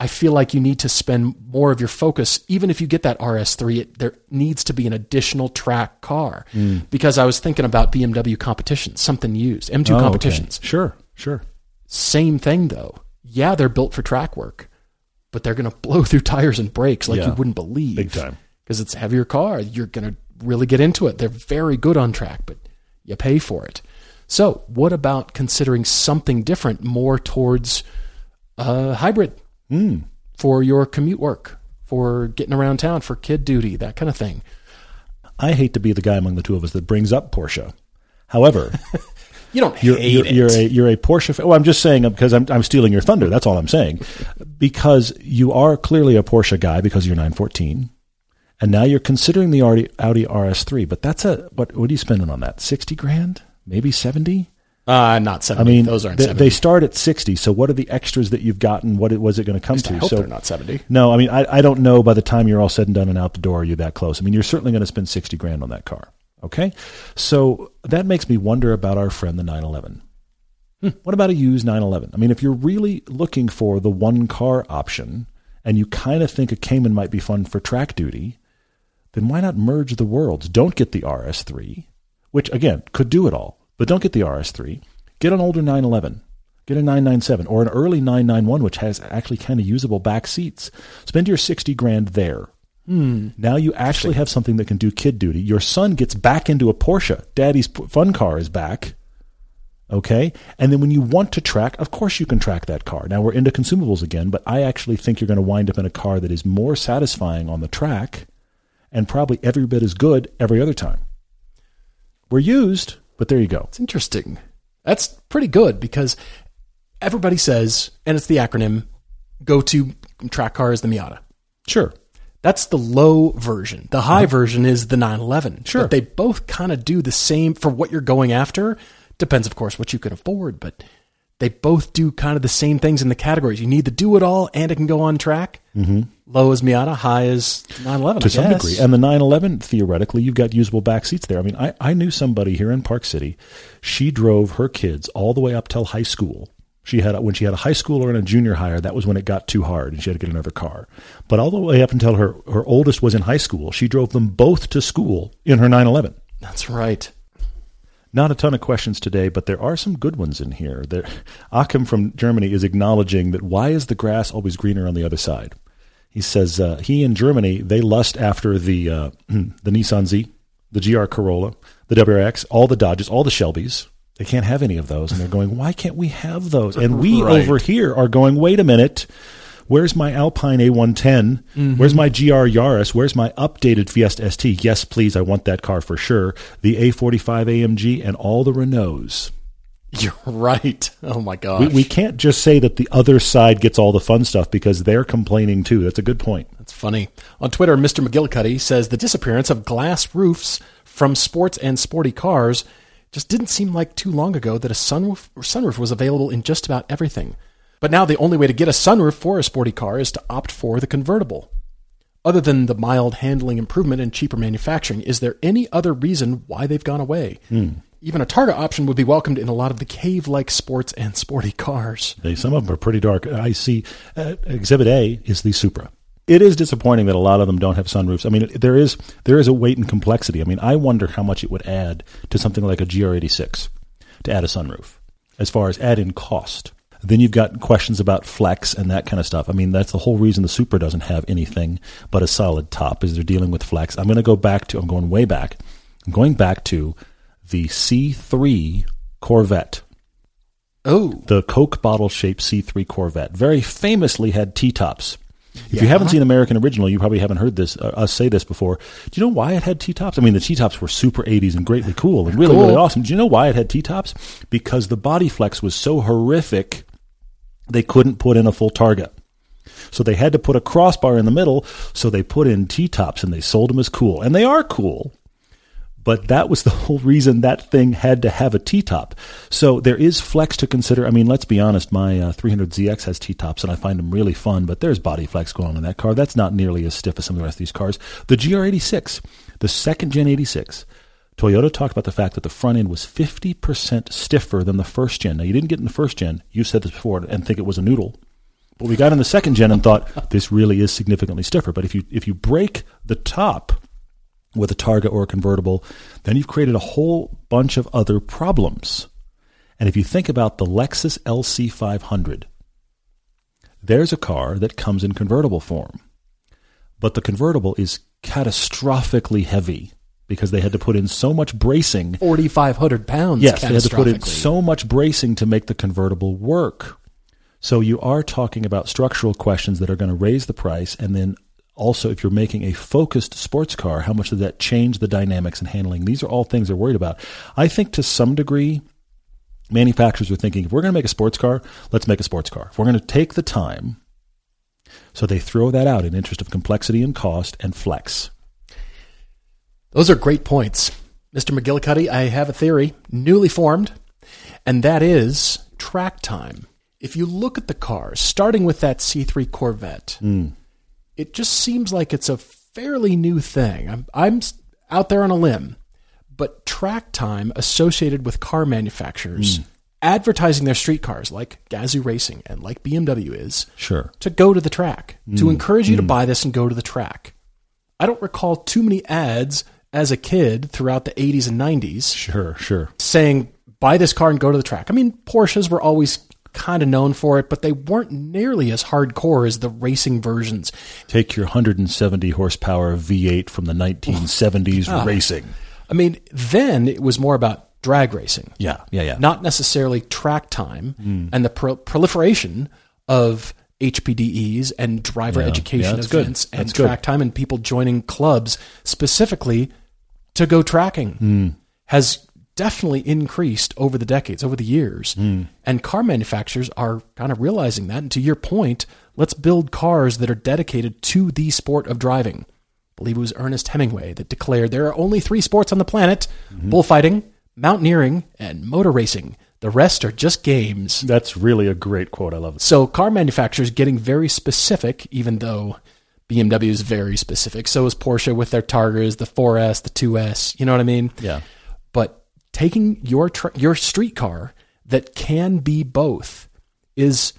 Speaker 2: I feel like you need to spend more of your focus, even if you get that RS3, it, there needs to be an additional track car.
Speaker 1: Mm.
Speaker 2: Because I was thinking about BMW competitions, something used, M2
Speaker 1: Oh, okay.
Speaker 2: competitions.
Speaker 1: Sure, sure.
Speaker 2: Same thing though. Yeah, they're built for track work, but they're going to blow through tires and brakes like
Speaker 1: Yeah.
Speaker 2: you wouldn't believe.
Speaker 1: Big time.
Speaker 2: Because it's a heavier car. You're going to really get into it. They're very good on track, but you pay for it. So, what about considering something different, more towards a hybrid
Speaker 1: Hmm.
Speaker 2: for your commute work, for getting around town, for kid duty, that kind of thing?
Speaker 1: I hate to be the guy among the two of us that brings up Porsche. However,
Speaker 2: You don't
Speaker 1: you're,
Speaker 2: hate
Speaker 1: you're,
Speaker 2: it.
Speaker 1: you're a you're a Porsche. Fan. Well, I'm just saying because I'm I'm stealing your thunder. That's all I'm saying. Because you are clearly a Porsche guy because you're 914, and now you're considering the Audi, Audi RS3. But that's a what? What are you spending on that? 60 grand? Maybe 70?
Speaker 2: Uh, not
Speaker 1: I mean,
Speaker 2: those aren't
Speaker 1: they,
Speaker 2: 70.
Speaker 1: they start at 60. So what are the extras that you've gotten? What it- was it going to come
Speaker 2: I
Speaker 1: to?
Speaker 2: hope
Speaker 1: so
Speaker 2: they're not 70.
Speaker 1: no, I mean, I, I don't know by the time you're all said and done and out the door, are you that close? I mean, you're certainly going to spend 60 grand on that car. Okay. So that makes me wonder about our friend, the 911. Hmm, What about a used 911? I mean, if you're really looking for the one car option and you kind of think a Cayman might be fun for track duty, then why not merge the worlds? Don't get the RS3, which again could do it all, but don't get the RS3. Get an older 911. Get a 997 or an early 991, which has actually kind of usable back seats. Spend your 60 grand there. Hmm. Now you actually have something that can do kid duty. Your son gets back into a Porsche. Daddy's fun car is back. Okay. And then when you want to track, of course you can track that car. Now we're into consumables again, but I actually think you're going to wind up in a car that is more satisfying on the track and probably every bit as good every other time. We're used, but there you go.
Speaker 2: It's interesting. That's pretty good because everybody says, and it's the acronym, go to track car is the Miata.
Speaker 1: Sure.
Speaker 2: That's the low version. The high version is the 911.
Speaker 1: Uh-huh. Sure.
Speaker 2: But they both kind of do the same for what you're going after. Depends, of course, what you can afford, but they both do kind of the same things in the categories. You need to do it all and it can go on track. Mm-hmm. Low is Miata, high is 911.
Speaker 1: to
Speaker 2: I
Speaker 1: some
Speaker 2: guess.
Speaker 1: degree. And the 911, theoretically, you've got usable back seats there. I mean, I, I knew somebody here in Park City. She drove her kids all the way up till high school. She had when she had a high schooler and a junior higher. That was when it got too hard, and she had to get another car. But all the way up until her her oldest was in high school, she drove them both to school in her 911.
Speaker 2: That's right.
Speaker 1: Not a ton of questions today, but there are some good ones in here. There, Achim from Germany is acknowledging that why is the grass always greener on the other side? He says uh, he in Germany they lust after the uh, the Nissan Z, the GR Corolla, the WRX, all the Dodges, all the Shelbys. They can't have any of those, and they're going, why can't we have those? And we
Speaker 2: Right.
Speaker 1: over here are going, wait a minute. Where's my Alpine A110? Mm-hmm. Where's my GR Yaris? Where's my updated Fiesta ST? Yes, please, I want that car for sure. The A45 AMG and all the Renaults.
Speaker 2: You're right. Oh my gosh.
Speaker 1: We, we can't just say that the other side gets all the fun stuff because they're complaining too. That's a good point.
Speaker 2: That's funny. On Twitter, Mr. McGillicuddy says the disappearance of glass roofs from sports and sporty cars just didn't seem like too long ago that a sunroof, sunroof was available in just about everything. But now the only way to get a sunroof for a sporty car is to opt for the convertible. Other than the mild handling improvement and cheaper manufacturing, is there any other reason why they've gone away? Even a Targa option would be welcomed in a lot of the cave like sports and sporty cars.
Speaker 1: They, some of them are pretty dark. I see uh, Exhibit A is the Supra. It is disappointing that a lot of them don't have sunroofs. I mean, there is there is a weight and complexity. I mean, I wonder how much it would add to something like a GR86 to add a sunroof, as far as add in cost. Then you've got questions about flex and that kind of stuff. I mean, that's the whole reason the Supra doesn't have anything but a solid top, is they're dealing with flex. I'm going to go back to, I'm going way back. I'm going back to the C3 Corvette.
Speaker 2: Oh,
Speaker 1: The Coke bottle shaped C3 Corvette very famously had T tops. If you haven't seen American Original, you probably haven't heard this uh, us say this before. Do you know why it had T tops? I mean, the T tops were super 80s and greatly cool and really,
Speaker 2: Cool.
Speaker 1: really awesome. Do you know why it had T tops? Because the body flex was so horrific, they couldn't put in a full Targa. So they had to put a crossbar in the middle. So they put in T tops and they sold them as cool. And they are cool. But that was the whole reason that thing had to have a T top. So there is flex to consider. I mean, let's be honest, my uh, 300ZX has T tops and I find them really fun, but there's body flex going on in that car. That's not nearly as stiff as some of the rest of these cars. The GR86, the second gen 86, Toyota talked about the fact that the front end was 50% stiffer than the first gen. Now, you didn't get in the first gen. You said this before and think it was a noodle. But we got in the second gen and thought this really is significantly stiffer. But if you if you break the top with a Targa or a convertible, then you've created a whole bunch of other problems. And if you think about the Lexus LC500, there's a car that comes in convertible form, but the convertible is catastrophically heavy because they had to put in so much bracing.
Speaker 2: 4,500 pounds.
Speaker 1: Yes, they had to put in so much bracing to make the convertible work. So you are talking about structural questions that are going to raise the price, and then also if you're making a focused sports car, how much does that change the dynamics and handling? These are all things they're worried about. I think to some degree, manufacturers are thinking if we're going to make a sports car, let's make a sports car. If we're going to take the time, so they throw that out in interest of complexity and cost and flex.
Speaker 2: Those are great points. Mr. McGillicuddy, I have a theory, newly formed, and that is track time. If you look at the cars, starting with that C3 Corvette, hmm. It just seems like it's a fairly new thing. I'm, I'm out there on a limb, but track time associated with car manufacturers hmm. advertising their street cars like Gazoo Racing and like BMW is
Speaker 1: Sure.
Speaker 2: to go to the track, to hmm. encourage you to hmm. buy this and go to the track. I don't recall too many ads as a kid throughout the 80s and 90s
Speaker 1: Sure, sure.
Speaker 2: saying, buy this car and go to the track. I mean, Porsches were always kind of known for it, but they weren't nearly as hardcore as the racing versions.
Speaker 1: Take your 170 horsepower V8 from the 1970s racing.
Speaker 2: I mean, then it was more about drag racing.
Speaker 1: Yeah, yeah, yeah.
Speaker 2: not necessarily track time and the pro- proliferation of HPDEs and driver
Speaker 1: Yeah.
Speaker 2: education
Speaker 1: Yeah, that's good.
Speaker 2: events and track time and people joining clubs specifically to go tracking
Speaker 1: Hmm.
Speaker 2: has definitely increased over the decades, over the years.
Speaker 1: Hmm.
Speaker 2: And car manufacturers are kind of realizing that. And to your point, let's build cars that are dedicated to the sport of driving. I believe it was Ernest Hemingway that declared there are only three sports on the planet
Speaker 1: Mm-hmm.
Speaker 2: bullfighting, mountaineering, and motor racing. The rest are just games.
Speaker 1: That's really a great quote. I love it.
Speaker 2: So car manufacturers getting very specific, even though BMW is very specific. So is Porsche with their Targas, the 4S, the 2S. You know what I mean?
Speaker 1: Yeah.
Speaker 2: But taking your tr- your street car that can be both is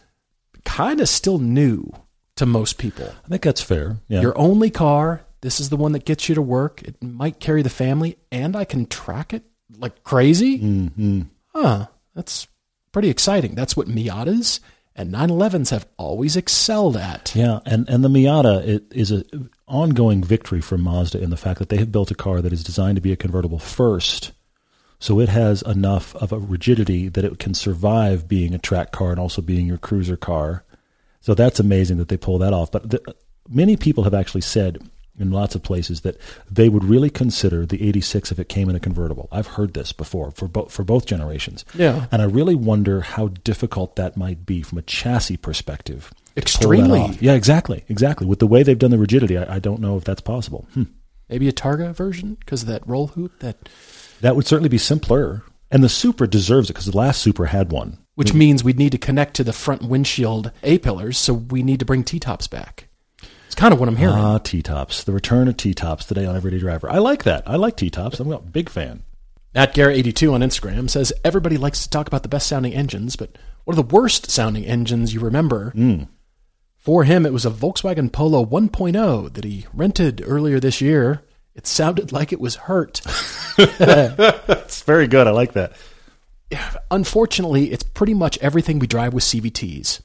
Speaker 2: kind of still new to most people.
Speaker 1: I think that's fair. Yeah.
Speaker 2: Your only car. This is the one that gets you to work. It might carry the family, and I can track it like crazy.
Speaker 1: mm-hmm.
Speaker 2: Huh. That's pretty exciting. That's what Miatas and 911s have always excelled at.
Speaker 1: Yeah, and, and the Miata it is an ongoing victory for Mazda in the fact that they have built a car that is designed to be a convertible first. So it has enough of a rigidity that it can survive being a track car and also being your cruiser car. So that's amazing that they pull that off. But the, many people have actually said in lots of places that they would really consider the 86 if it came in a convertible. I've heard this before for both for both generations.
Speaker 2: Yeah.
Speaker 1: And I really wonder how difficult that might be from a chassis perspective. to pull that
Speaker 2: Extremely.
Speaker 1: Yeah, exactly, exactly. With the way they've done the rigidity, I, I don't know if that's possible. Hmm.
Speaker 2: Maybe a Targa version because of that roll hoop that
Speaker 1: That would certainly be simpler. And the Supra deserves it because the last Supra had one.
Speaker 2: which means we'd need to connect to the front windshield A pillars, so we need to bring T tops back. It's kind of what I'm hearing.
Speaker 1: Ah, T tops. The return of T tops today on Everyday Driver. I like that. I like T tops. I'm a big fan.
Speaker 2: At Garrett82 on Instagram says everybody likes to talk about the best sounding engines, but what are the worst sounding engines you remember? For him, it was a Volkswagen Polo 1.0 that he rented earlier this year. It sounded like it was hurt.
Speaker 1: It's very good. I like that.
Speaker 2: Unfortunately, it's pretty much everything we drive with CVTs.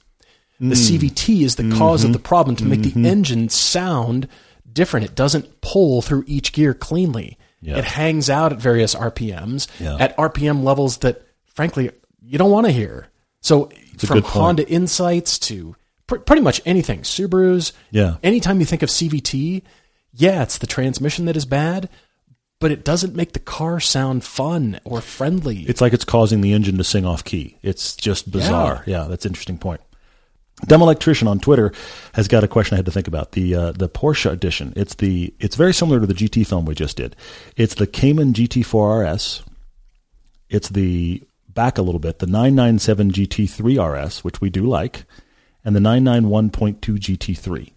Speaker 2: The mm. CVT is the cause of the mm-hmm. problem to make the mm-hmm. engine sound different. It doesn't pull through each gear cleanly.
Speaker 1: Yeah.
Speaker 2: It hangs out at various RPMs
Speaker 1: Yeah.
Speaker 2: at RPM levels that frankly, you don't want to hear. So
Speaker 1: a
Speaker 2: from. Honda Insights to pr- pretty much anything, Subarus.
Speaker 1: Yeah.
Speaker 2: Anytime you think of CVT, yeah, it's the transmission that is bad, but it doesn't make the car sound fun or friendly.
Speaker 1: It's like it's causing the engine to sing off key. It's just bizarre. Yeah, that's an interesting point. Dumb electrician on Twitter has got a question I had to think about the uh, the Porsche edition. It's the it's very similar to the GT film we just did. It's the Cayman GT4 RS. It's the back a little bit the 997 GT3 RS, which we do like, and the 991.2 GT3.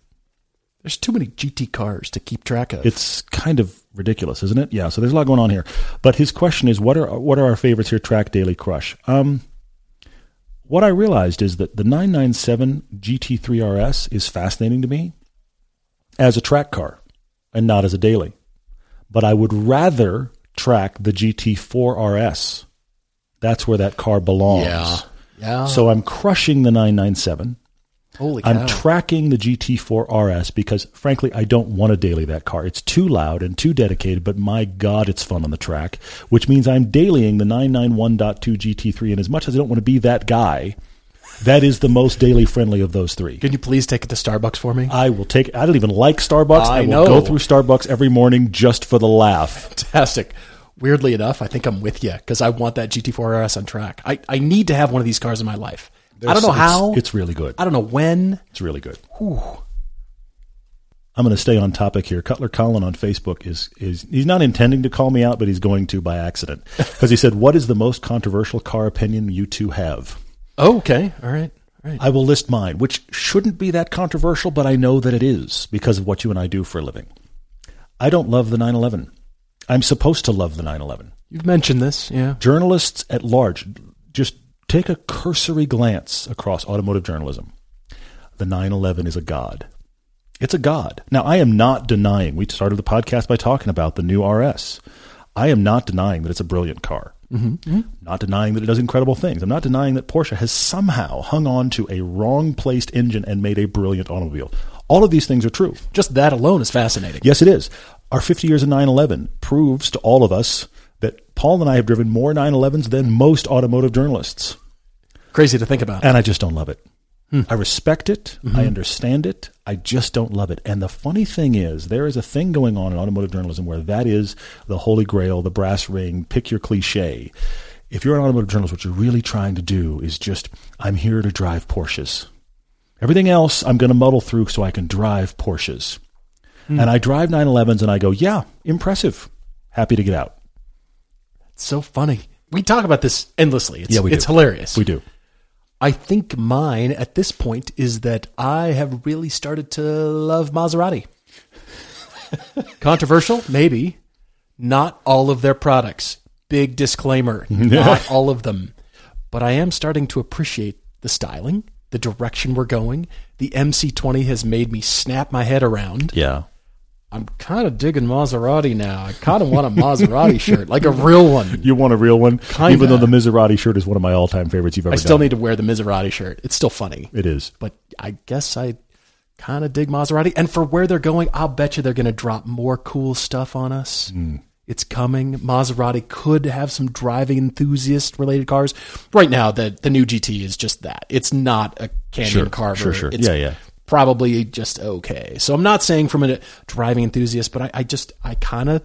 Speaker 2: There's too many GT cars to keep track of.
Speaker 1: It's kind of ridiculous, isn't it? Yeah. So there's a lot going on here. But his question is, what are what are our favorites here? Track Daily Crush. Um, what I realized is that the 997 GT3 RS is fascinating to me as a track car and not as a daily. But I would rather track the GT4 RS. That's where that car belongs.
Speaker 2: yeah. Yeah.
Speaker 1: So I'm crushing the 997.
Speaker 2: Holy cow.
Speaker 1: I'm tracking the GT4 RS because, frankly, I don't want to daily that car. It's too loud and too dedicated, but my God, it's fun on the track, which means I'm dailying the 991.2 GT3. And as much as I don't want to be that guy, that is the most daily friendly of those three.
Speaker 2: Can you please take it to Starbucks for me?
Speaker 1: I will take. I don't even like Starbucks.
Speaker 2: I
Speaker 1: will
Speaker 2: know.
Speaker 1: go through Starbucks every morning just for the laugh.
Speaker 2: Fantastic. Weirdly enough, I think I'm with you because I want that GT4 RS on track. I, I need to have one of these cars in my life. I don't know
Speaker 1: It's-
Speaker 2: how.
Speaker 1: It's really good.
Speaker 2: I don't know when.
Speaker 1: It's really good. I'm going to stay on topic here. Cutler Collin on Facebook is is he's not intending to call me out, but he's going to by accident because he said, "What is the most controversial car opinion you two have?"
Speaker 2: Oh, okay. All right. All right.
Speaker 1: I will list mine, which shouldn't be that controversial, but I know that it is because of what you and I do for a living. I don't love the 911. I'm supposed to love the 911.
Speaker 2: You've mentioned this. Yeah.
Speaker 1: Journalists at large, just take a cursory glance across automotive journalism. The 911 is a god. It's a god. Now, I am not denying, we started the podcast by talking about the new RS. I am not denying that it's a brilliant car. Mm-hmm. Not denying that it does incredible things. I'm not denying that Porsche has somehow hung on to a wrong placed engine and made a brilliant automobile. All of these things are true.
Speaker 2: Just that alone is fascinating.
Speaker 1: Yes, it is. Our 50 years of 911 proves to all of us Paul and I have driven more 911s than most automotive journalists.
Speaker 2: Crazy to think about.
Speaker 1: And I just don't love it. Hmm. I respect it. Mm-hmm. I understand it. I just don't love it. And the funny thing is, there is a thing going on in automotive journalism where that is the holy grail, the brass ring, pick your cliche. If you're an automotive journalist, what you're really trying to do is just, I'm here to drive Porsches. Everything else, I'm going to muddle through so I can drive Porsches. Hmm. And I drive 911s and I go, yeah, impressive. Happy to get out.
Speaker 2: It's so funny. We talk about this endlessly. It's,
Speaker 1: Yeah, we
Speaker 2: it's hilarious.
Speaker 1: We do.
Speaker 2: I think mine at this point is that I have really started to love Maserati. Controversial? Maybe. Not all of their products. Big disclaimer. Not all of them. But I am starting to appreciate the styling, the direction we're going. The MC20 has made me snap my head around.
Speaker 1: Yeah.
Speaker 2: I'm kind of digging Maserati now. I kind of want a Maserati shirt, like a real one.
Speaker 1: You want a real one?
Speaker 2: Kinda.
Speaker 1: Even though the Maserati shirt is one of my all time favorites you've ever
Speaker 2: I still
Speaker 1: done.
Speaker 2: need to wear the Maserati shirt. It's still funny.
Speaker 1: It is.
Speaker 2: but I guess I kind of dig Maserati. And for where they're going, I'll bet you they're going to drop more cool stuff on us.
Speaker 1: Hmm.
Speaker 2: It's coming. Maserati could have some driving enthusiast related cars. Right now, the the new GT is just that. It's not a Canyon
Speaker 1: Sure,
Speaker 2: Carver.
Speaker 1: sure, sure.
Speaker 2: It's
Speaker 1: Yeah, yeah.
Speaker 2: Probably just okay. So I'm not saying from a driving enthusiast, but I, I just I kind of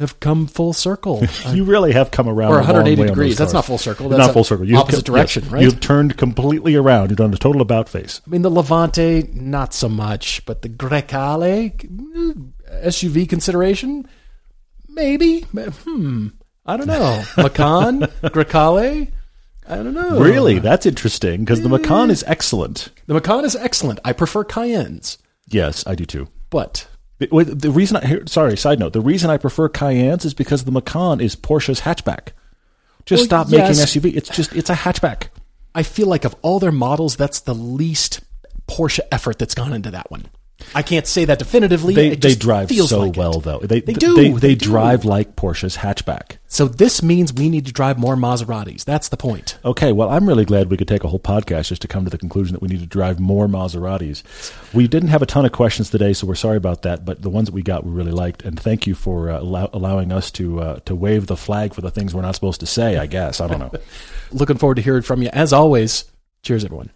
Speaker 2: have come full circle.
Speaker 1: You really have come around
Speaker 2: Or
Speaker 1: a long
Speaker 2: 180
Speaker 1: way on
Speaker 2: degrees. That's not full circle. That's
Speaker 1: not
Speaker 2: full
Speaker 1: circle. You've
Speaker 2: opposite direction,
Speaker 1: yes.
Speaker 2: right?
Speaker 1: You've turned completely around. You've done a total about face.
Speaker 2: I mean, the Levante, not so much, but the Grecale, mm, SUV consideration, maybe. Hmm. I don't know. Macan, Grecale, I don't know.
Speaker 1: Really, that's interesting because the Macan is excellent.
Speaker 2: The Macan is excellent. I prefer Cayennes,
Speaker 1: Yes, I do too.
Speaker 2: but
Speaker 1: It- wait, The reason I here, sorry, side note, the reason I prefer Cayennes is because the Macan is Porsche's hatchback. Just
Speaker 2: Well,
Speaker 1: stop
Speaker 2: yes.
Speaker 1: making SUV. It's just it's a hatchback.
Speaker 2: I feel like of all their models, that's the least Porsche effort that's gone into that one. I can't say that definitively.
Speaker 1: They
Speaker 2: It
Speaker 1: they drive
Speaker 2: feels
Speaker 1: so
Speaker 2: like it.
Speaker 1: well though. They
Speaker 2: They do,
Speaker 1: They, they,
Speaker 2: they do.
Speaker 1: drive like Porsche's hatchback.
Speaker 2: So this means we need to drive more Maseratis. That's the point.
Speaker 1: Okay, well, I'm really glad we could take a whole podcast just to come to the conclusion that we need to drive more Maseratis. We didn't have a ton of questions today, so we're sorry about that. But the ones that we got, we really liked, and thank you for uh, allow- allowing us to uh, to wave the flag for the things we're not supposed to say. I guess I don't know.
Speaker 2: Looking forward to hearing from you. As always, cheers, everyone.